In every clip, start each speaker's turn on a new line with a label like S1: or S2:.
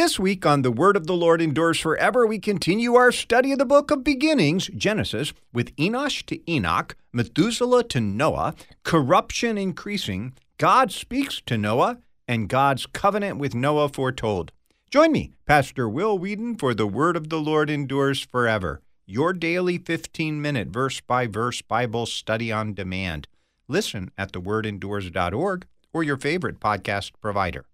S1: This week on The Word of the Lord Endures Forever, we continue our study of the book of beginnings, Genesis, with Enosh to Enoch, Methuselah to Noah, corruption increasing, God speaks to Noah, and God's covenant with Noah foretold. Join me, Pastor Will Weedon, for The Word of the Lord Endures Forever, your daily 15 minute verse by verse Bible study on demand. Listen at thewordendures.org or your favorite podcast provider.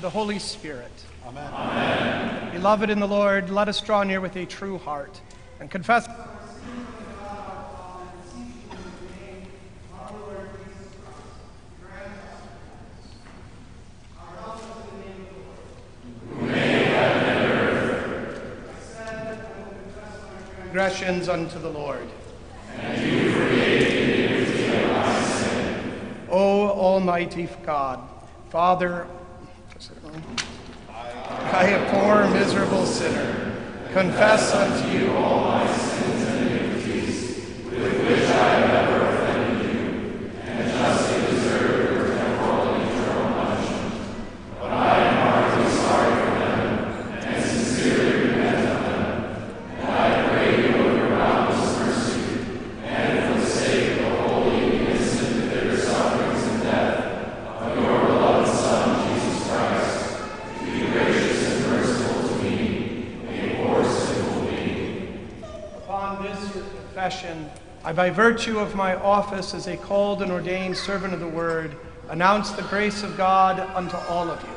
S2: Of the Holy Spirit. Amen. Beloved in the Lord, let us draw near with a true heart and confess. Grant us your hands. I said that we will confess our transgressions unto the Lord. O Almighty God, Father, I, a poor, miserable sinner, confess unto you all my sins and iniquities, with which I have ever offended you, and justly deserved your temporal and eternal punishment. But I am heartily sorry for them, and sincerely repent of them. And I pray you of your boundless mercy, and for the sake of the holy, innocent, and bitter sufferings and death of your beloved Son, Jesus Christ, be gracious and merciful to me, a poor sinful being. Upon this your confession, I, by virtue of my office as a called and ordained servant of the word, announce the grace of God unto all of you.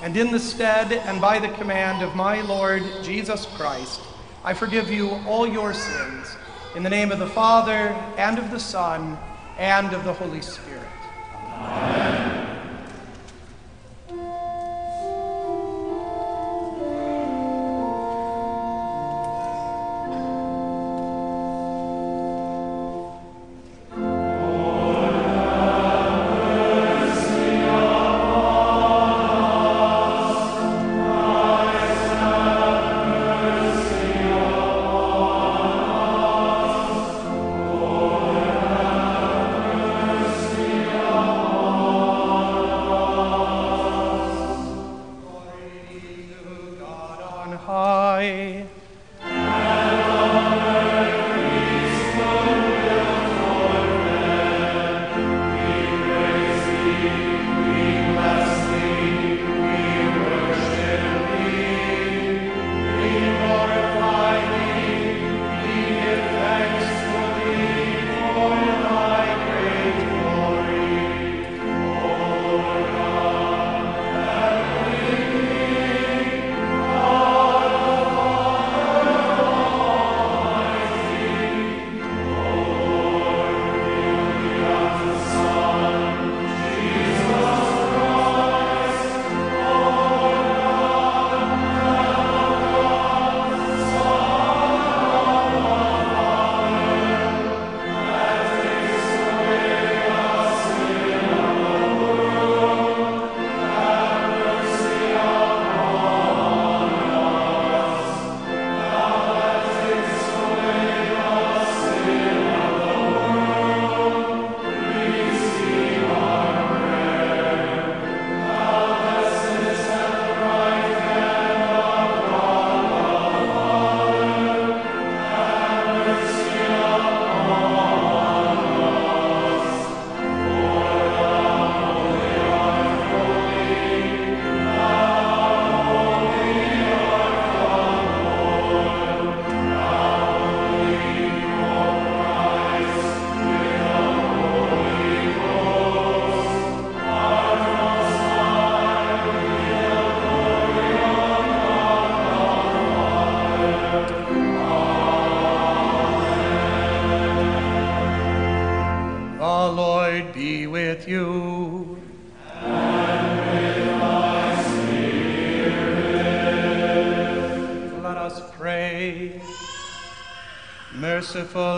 S2: And in the stead and by the command of my Lord Jesus Christ, I forgive you all your sins, in the name of the Father, and of the Son, and of the Holy Spirit.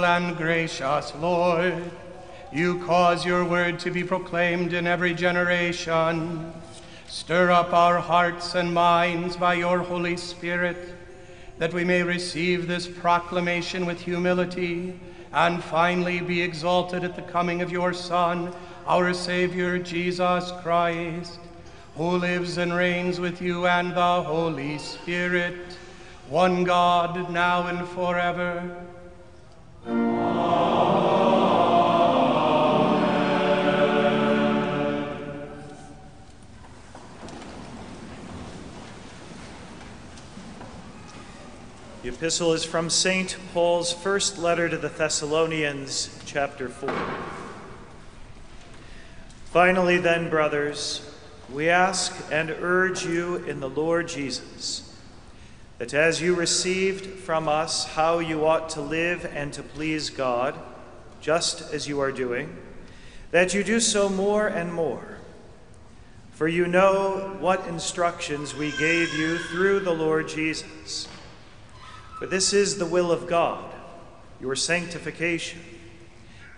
S2: And gracious Lord, you cause your word to be proclaimed in every generation. Stir up our hearts and minds by your Holy Spirit, that we may receive this proclamation with humility and finally be exalted at the coming of your Son, our Savior Jesus Christ, who lives and reigns with you and the Holy Spirit, one God, now and forever.
S3: Epistle is from St. Paul's first letter to the Thessalonians, chapter 4. Finally, then, brothers, we ask and urge you in the Lord Jesus that as you received from us how you ought to live and to please God, just as you are doing, that you do so more and more. For you know what instructions we gave you through the Lord Jesus. For this is the will of God, your sanctification,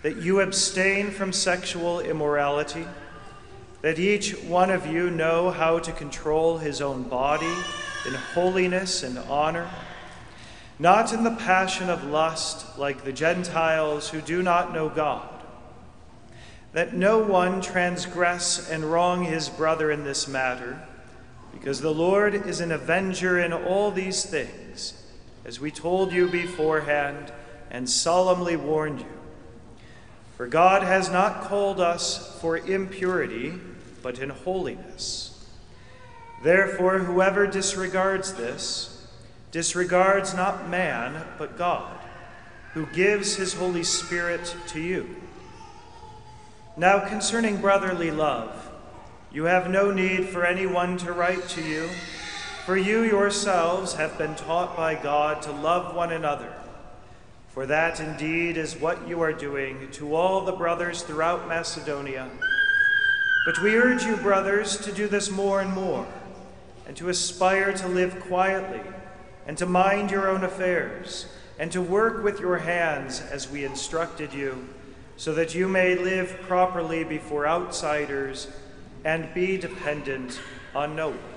S3: that you abstain from sexual immorality, that each one of you know how to control his own body in holiness and honor, not in the passion of lust like the Gentiles who do not know God. Let no one transgress and wrong his brother in this matter, because the Lord is an avenger in all these things, as we told you beforehand and solemnly warned you. For God has not called us for impurity, but in holiness. Therefore, whoever disregards this disregards not man, but God, who gives his Holy Spirit to you. Now, concerning brotherly love, you have no need for anyone to write to you, for you yourselves have been taught by God to love one another. For that indeed is what you are doing to all the brothers throughout Macedonia. But we urge you, brothers, to do this more and more and to aspire to live quietly, and to mind your own affairs, and to work with your hands as we instructed you, so that you may live properly before outsiders and be dependent on no one.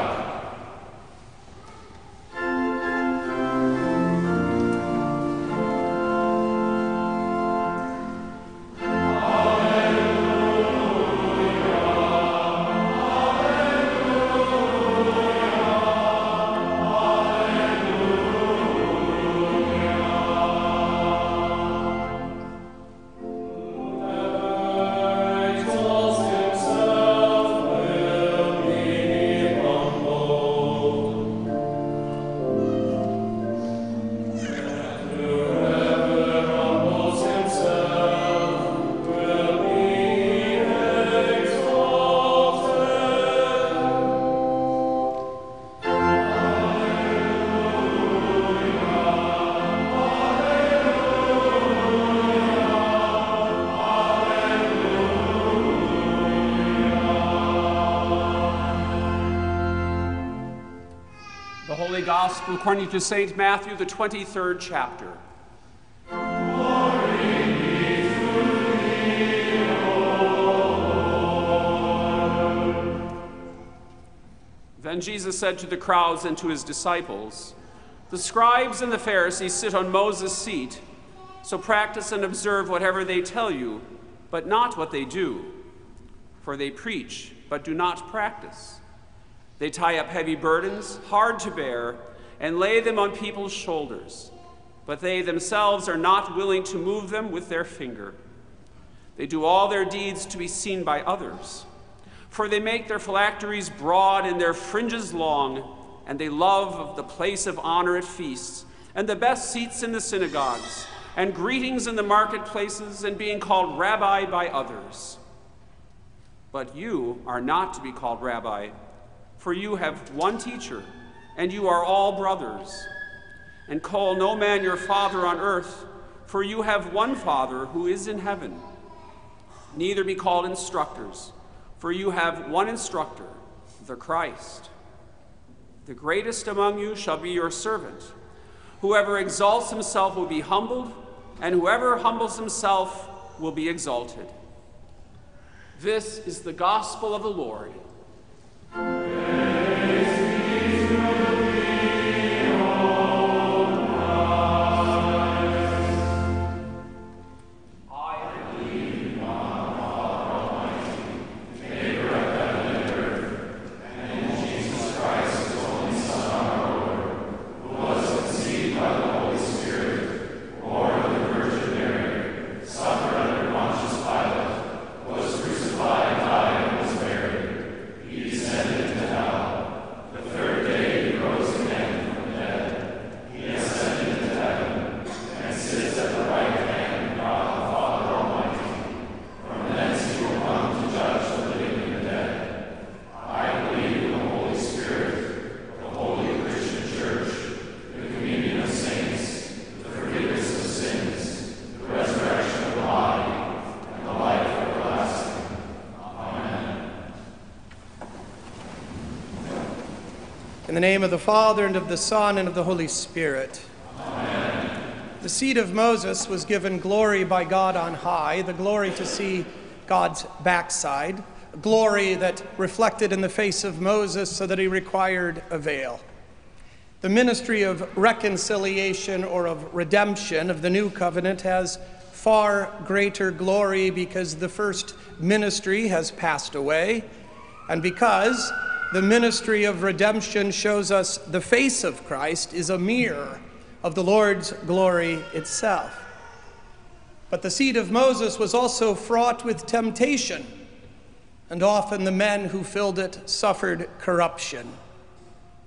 S4: Gospel according to St. Matthew, the 23rd chapter. Then Jesus said to the crowds and to his disciples, The scribes and the Pharisees sit on Moses' seat, so practice and observe whatever they tell you, but not what they do. For they preach, but do not practice. They tie up heavy burdens, hard to bear, and lay them on people's shoulders, but they themselves are not willing to move them with their finger. They do all their deeds to be seen by others, for they make their phylacteries broad and their fringes long, and they love the place of honor at feasts, and the best seats in the synagogues, and greetings in the marketplaces, and being called rabbi by others. But you are not to be called rabbi, for you have one teacher and you are all brothers. And call no man your father on earth, for you have one Father who is in heaven. Neither be called instructors, for you have one instructor, the Christ. The greatest among you shall be your servant. Whoever exalts himself will be humbled, and whoever humbles himself will be exalted. This is the gospel of the Lord.
S2: Name of the Father, and of the Son, and of the Holy Spirit. Amen. The seed of Moses was given glory by God on high, the glory to see God's backside, glory that reflected in the face of Moses so that he required a veil. The ministry of reconciliation or of redemption of the new covenant has far greater glory because the first ministry has passed away and because the ministry of redemption shows us the face of Christ is a mirror of the Lord's glory itself. But the seed of Moses was also fraught with temptation, and often the men who filled it suffered corruption.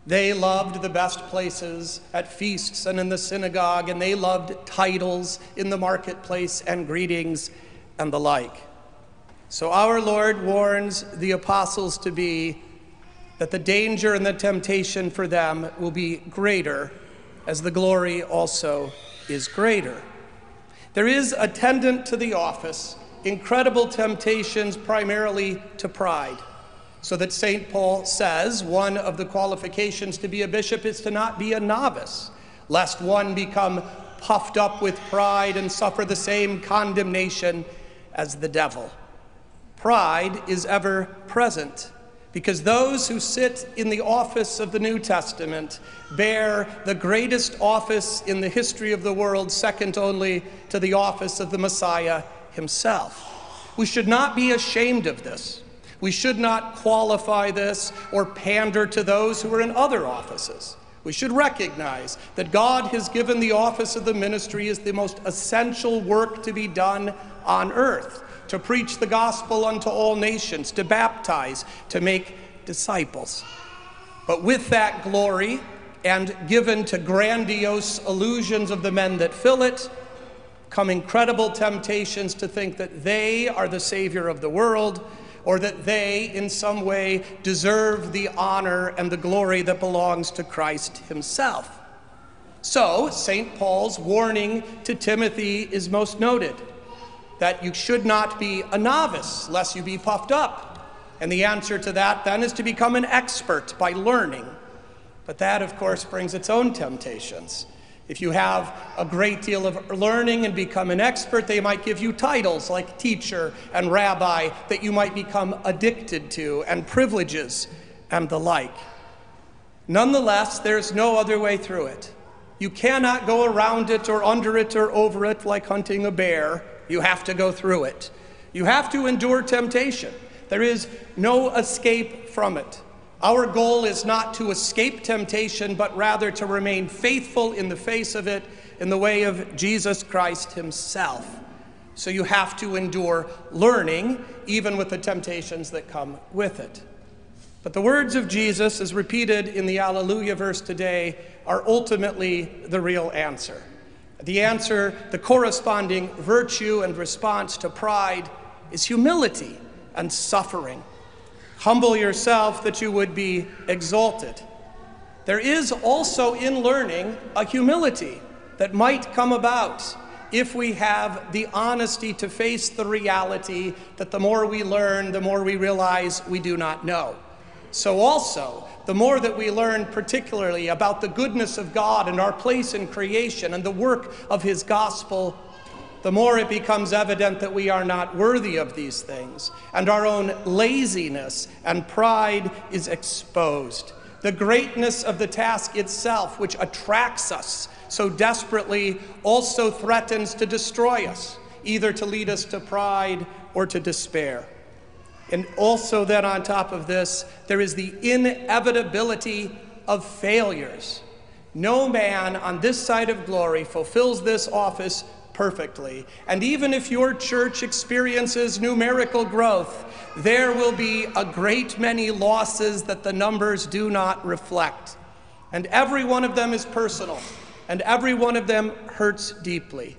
S2: They loved the best places at feasts and in the synagogue, and they loved titles in the marketplace and greetings and the like. So our Lord warns the apostles to be that the danger and the temptation for them will be greater as the glory also is greater. There is attendant to the office incredible temptations primarily to pride. So that St. Paul says one of the qualifications to be a bishop is to not be a novice, lest one become puffed up with pride and suffer the same condemnation as the devil. Pride is ever present because those who sit in the office of the New Testament bear the greatest office in the history of the world, second only to the office of the Messiah himself. We should not be ashamed of this. We should not qualify this or pander to those who are in other offices. We should recognize that God has given the office of the ministry as the most essential work to be done on earth to preach the gospel unto all nations, to baptize, to make disciples. But with that glory, and given to grandiose illusions of the men that fill it, come incredible temptations to think that they are the Savior of the world, or that they, in some way, deserve the honor and the glory that belongs to Christ Himself. So, St. Paul's warning to Timothy is most noted that you should not be a novice, lest you be puffed up. And the answer to that then is to become an expert by learning. But that, of course, brings its own temptations. If you have a great deal of learning and become an expert, they might give you titles like teacher and rabbi that you might become addicted to, and privileges and the like. Nonetheless, there's no other way through it. You cannot go around it or under it or over it like hunting a bear. You have to go through it. You have to endure temptation. There is no escape from it. Our goal is not to escape temptation, but rather to remain faithful in the face of it in the way of Jesus Christ Himself. So you have to endure learning, even with the temptations that come with it. But the words of Jesus, as repeated in the Alleluia verse today, are ultimately the real answer. The answer, the corresponding virtue and response to pride, is humility and suffering. Humble yourself that you would be exalted. There is also in learning a humility that might come about if we have the honesty to face the reality that the more we learn, the more we realize we do not know. So, also, the more that we learn, particularly about the goodness of God and our place in creation and the work of His gospel, the more it becomes evident that we are not worthy of these things, and our own laziness and pride is exposed. The greatness of the task itself, which attracts us so desperately, also threatens to destroy us, either to lead us to pride or to despair. And also, then, on top of this, there is the inevitability of failures. No man on this side of glory fulfills this office perfectly. And even if your church experiences numerical growth, there will be a great many losses that the numbers do not reflect. And every one of them is personal, and every one of them hurts deeply.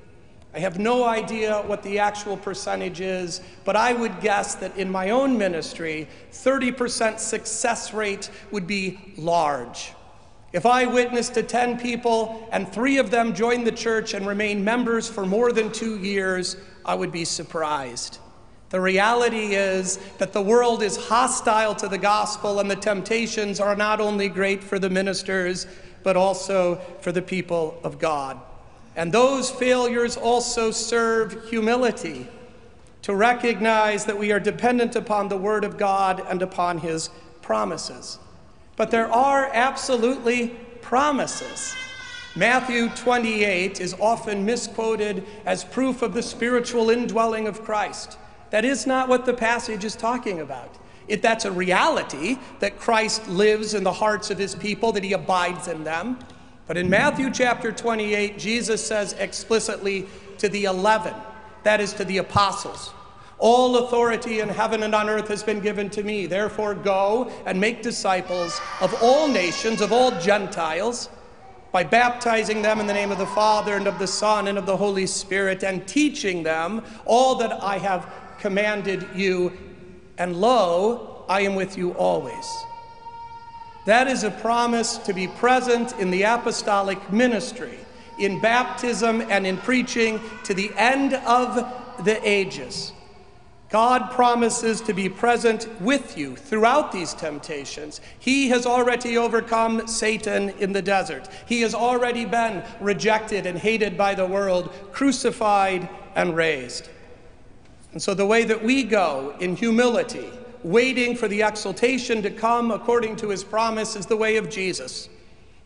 S2: I have no idea what the actual percentage is, but I would guess that in my own ministry, 30% success rate would be large. If I witnessed to 10 people and three of them join the church and remain members for more than two years, I would be surprised. The reality is that the world is hostile to the gospel, and the temptations are not only great for the ministers, but also for the people of God. And those failures also serve humility to recognize that we are dependent upon the Word of God and upon His promises. But there are absolutely promises. Matthew 28 is often misquoted as proof of the spiritual indwelling of Christ. That is not what the passage is talking about. It, that's a reality that Christ lives in the hearts of his people, that he abides in them. But in Matthew chapter 28, Jesus says explicitly to the 11, that is to the apostles, all authority in heaven and on earth has been given to me. Therefore, go and make disciples of all nations, of all Gentiles, by baptizing them in the name of the Father and of the Son and of the Holy Spirit, and teaching them all that I have commanded you. And lo, I am with you always. That is a promise to be present in the apostolic ministry, in baptism and in preaching to the end of the ages. God promises to be present with you throughout these temptations. He has already overcome Satan in the desert. He has already been rejected and hated by the world, crucified and raised. And so, the way that we go in humility, waiting for the exaltation to come according to his promise, is the way of Jesus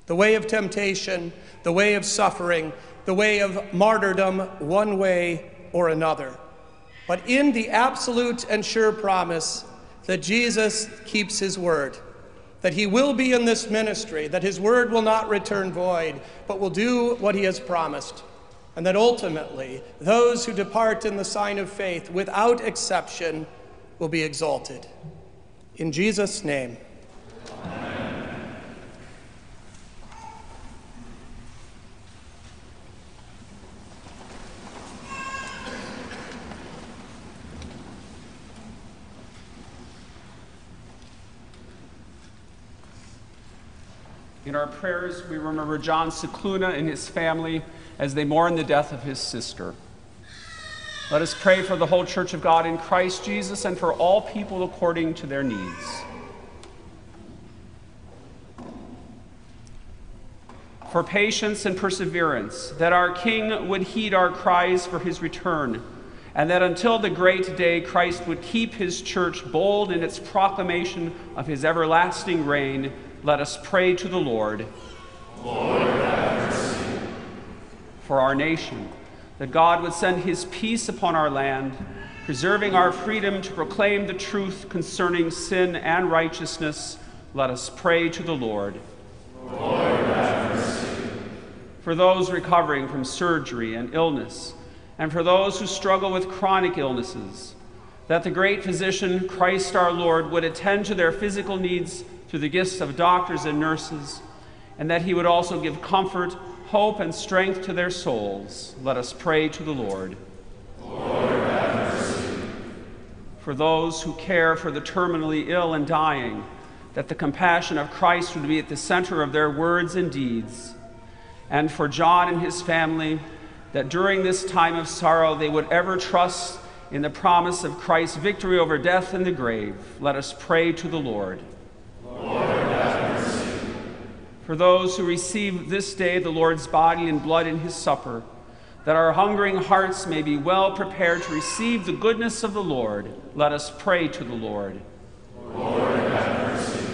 S2: the way of temptation, the way of suffering, the way of martyrdom, one way or another but in the absolute and sure promise that Jesus keeps his word, that he will be in this ministry, that his word will not return void, but will do what he has promised, and that ultimately those who depart in the sign of faith without exception will be exalted. In Jesus' name. Amen.
S4: In our prayers, we remember John Scicluna and his family as they mourn the death of his sister. Let us pray for the whole Church of God in Christ Jesus and for all people according to their needs. For patience and perseverance, that our King would heed our cries for his return, and that until the great day Christ would keep his church bold in its proclamation of his everlasting reign let us pray to the Lord.
S5: Lord, have mercy.
S4: For our nation, that God would send his peace upon our land, preserving our freedom to proclaim the truth concerning sin and righteousness, let us pray to the Lord.
S5: Lord, have mercy.
S4: For those recovering from surgery and illness, and for those who struggle with chronic illnesses, that the great physician, Christ our Lord, would attend to their physical needs through the gifts of doctors and nurses, and that he would also give comfort, hope, and strength to their souls. Let us pray to the Lord.
S5: Lord, have mercy.
S4: For those who care for the terminally ill and dying, that the compassion of Christ would be at the center of their words and deeds. And for John and his family, that during this time of sorrow they would ever trust in the promise of Christ's victory over death and the grave. Let us pray to the Lord. For those who receive this day the Lord's body and blood in his supper, that our hungering hearts may be well prepared to receive the goodness of the Lord, let us pray to the Lord.
S5: Lord, have mercy.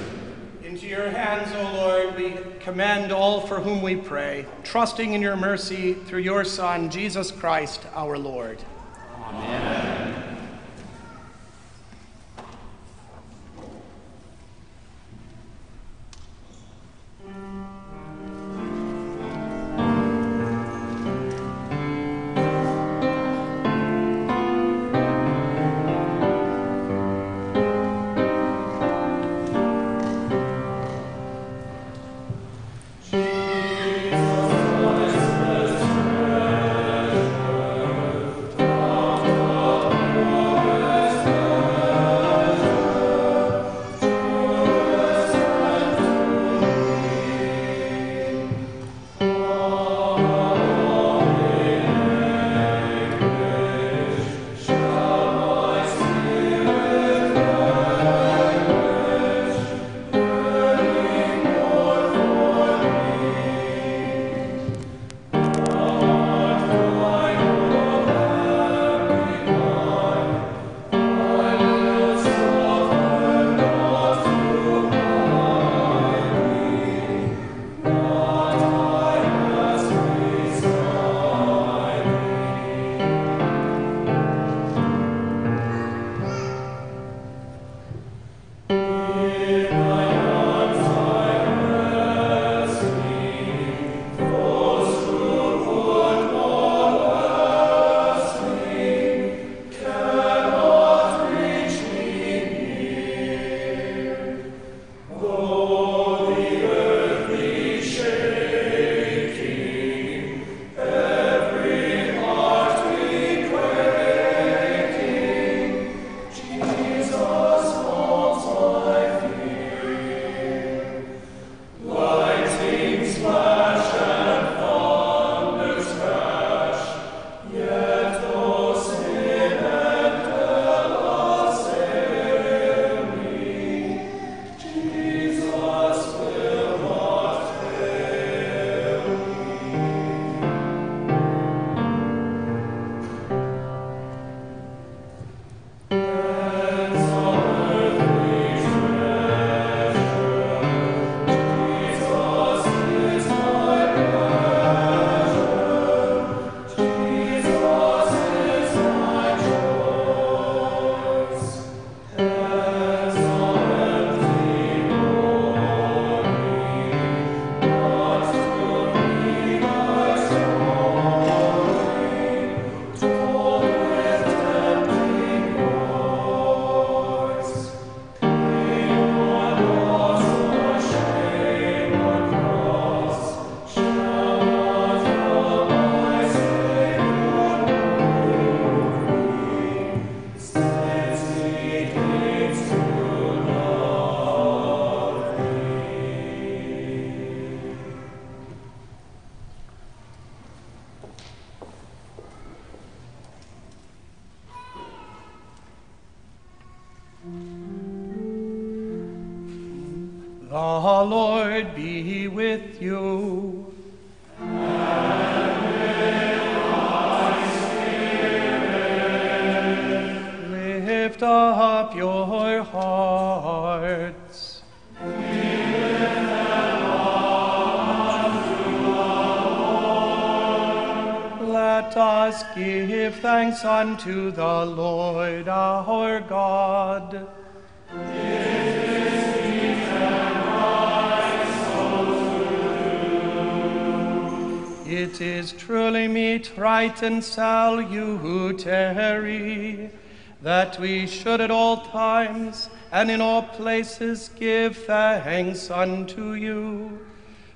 S2: Into your hands, O Lord, we commend all for whom we pray, trusting in your mercy through your Son, Jesus Christ, our Lord.
S4: Amen.
S2: Unto the Lord our God. It is truly meet, right, and salutary that we should at all times and in all places give thanks unto you,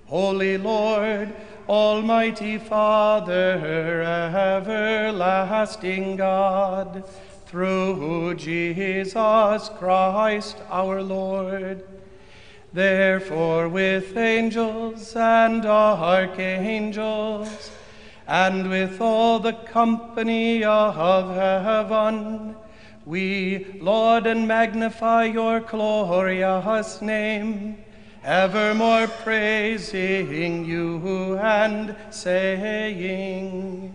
S2: Holy Lord, Almighty Father, everlasting God, through Jesus Christ our Lord. Therefore, with angels and archangels, and with all the company of heaven, we laud and magnify your glorious name, evermore praising you and saying,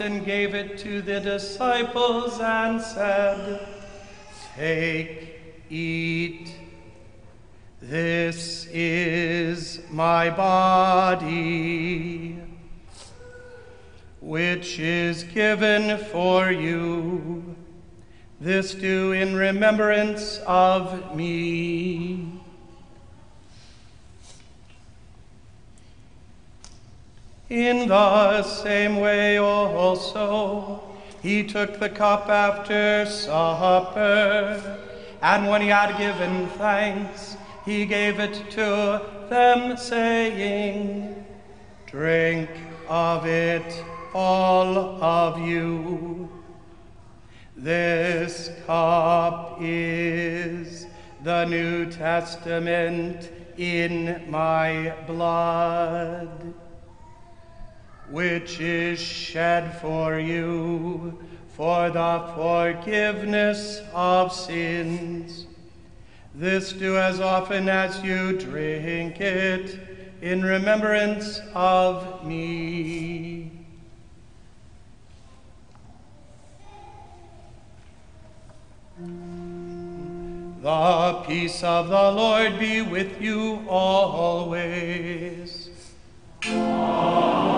S2: and gave it to the disciples and said, Take, eat. This is my body, which is given for you. This do in remembrance of me. In the same way also, he took the cup after supper, and when he had given thanks, he gave it to them, saying, Drink of it, all of you. This cup is the New Testament in my blood, which is shed for you for the forgiveness of sins. This do as often as you drink it in remembrance of me. The peace of the Lord be with you always.
S6: Amen.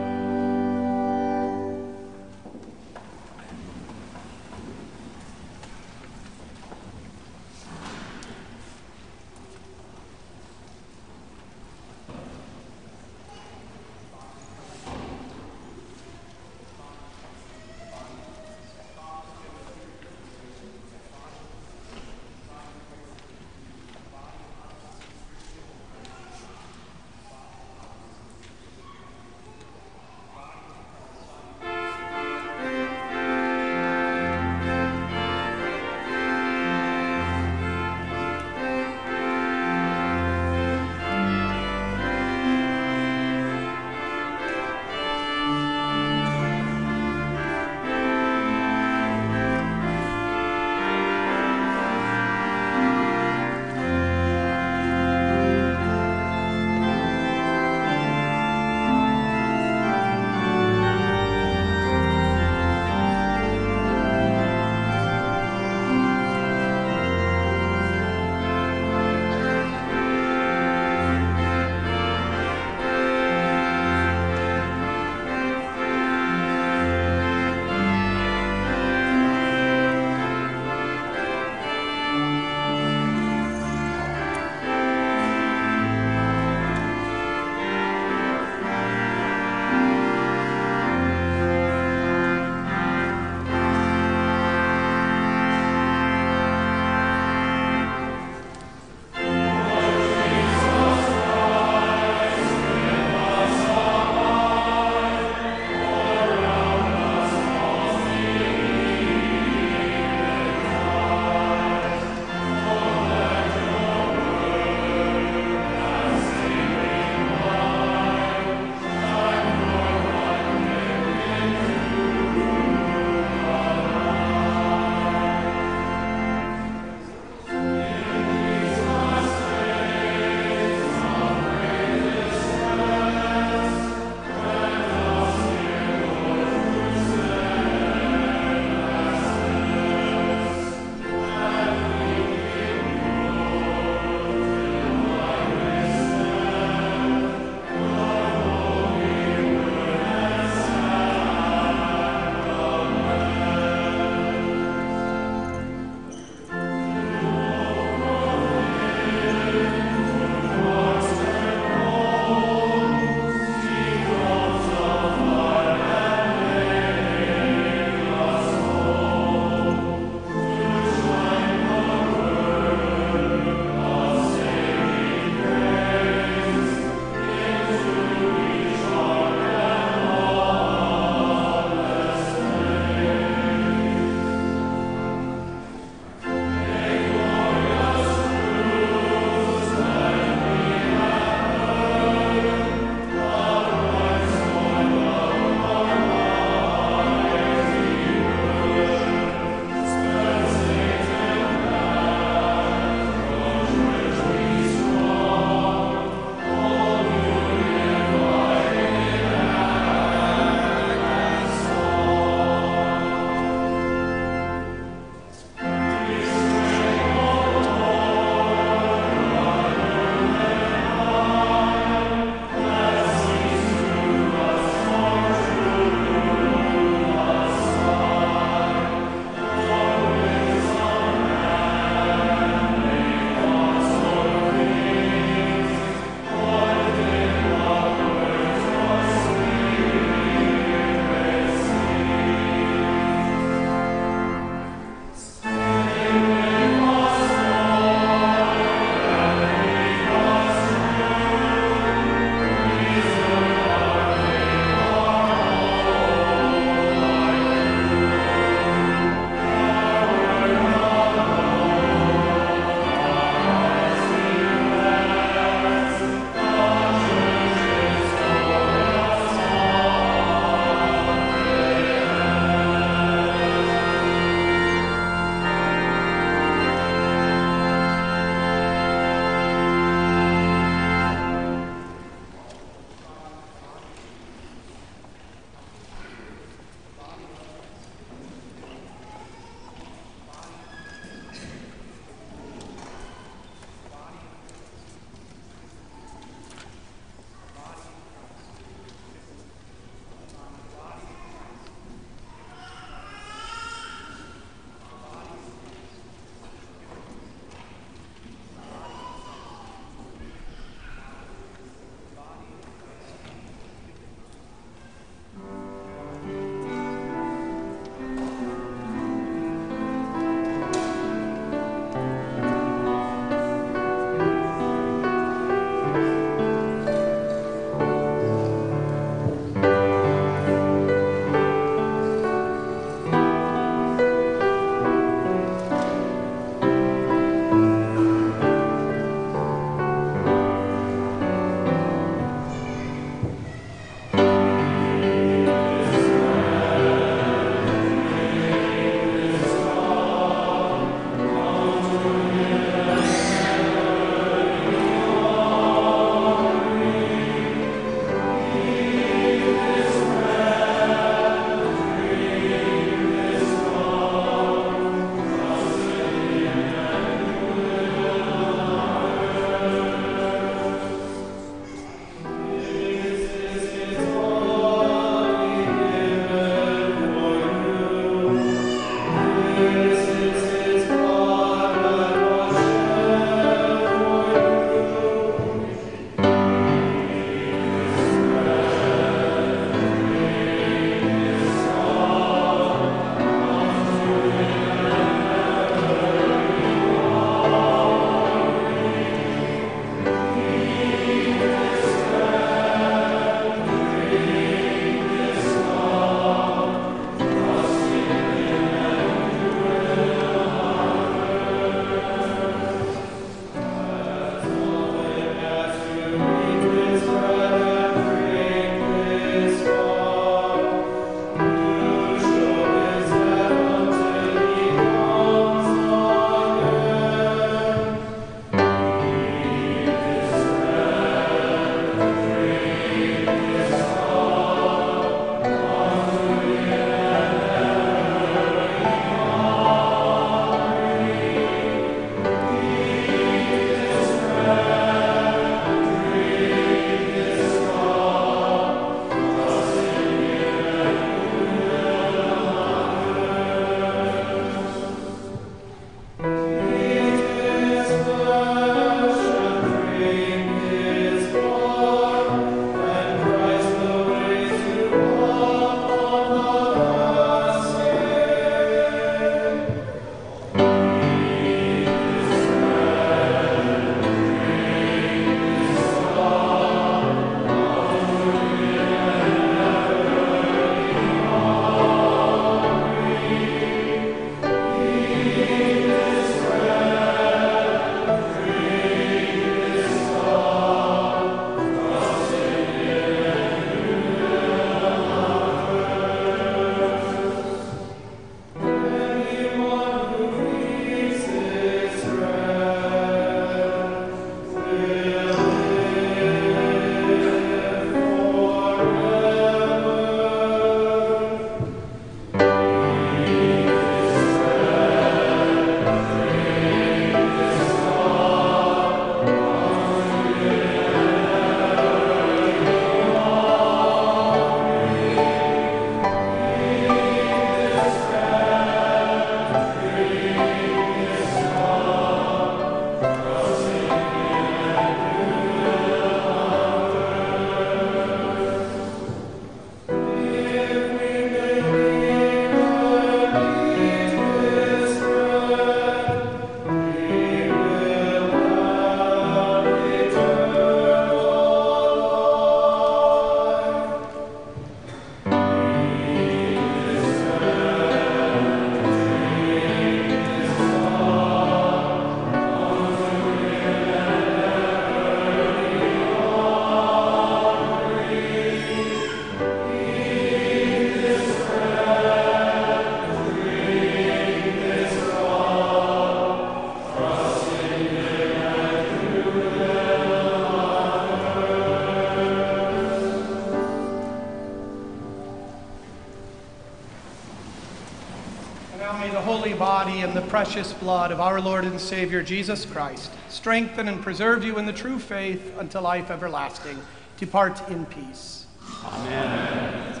S2: Body and the precious blood of our Lord and Savior Jesus Christ strengthen and preserve you in the true faith unto life everlasting. Depart in peace. Amen.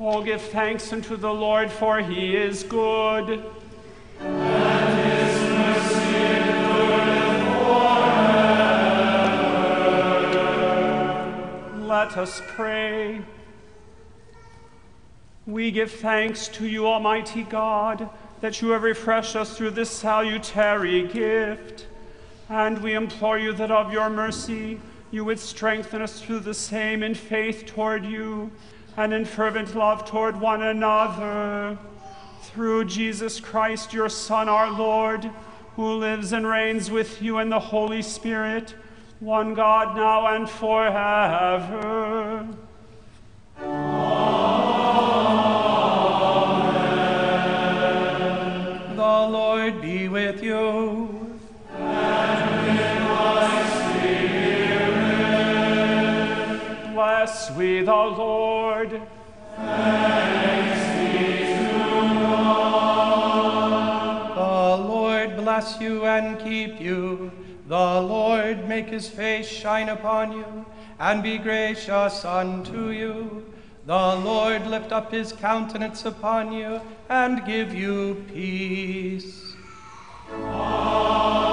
S4: Oh, give thanks unto the Lord, for he is good. Let us pray. We give thanks to you, Almighty God, that you have refreshed us through this salutary gift. And we implore you that of your mercy you would strengthen us through the same in faith toward you and in fervent love toward one another. Through Jesus Christ, your Son, our Lord, who lives and reigns with you in the Holy Spirit, one God now and forever.
S2: We the Lord.
S7: Thanks be to God.
S2: The Lord bless you and keep you. The Lord make his face shine upon you and be gracious unto you. The Lord lift up his countenance upon you and give you peace. Amen.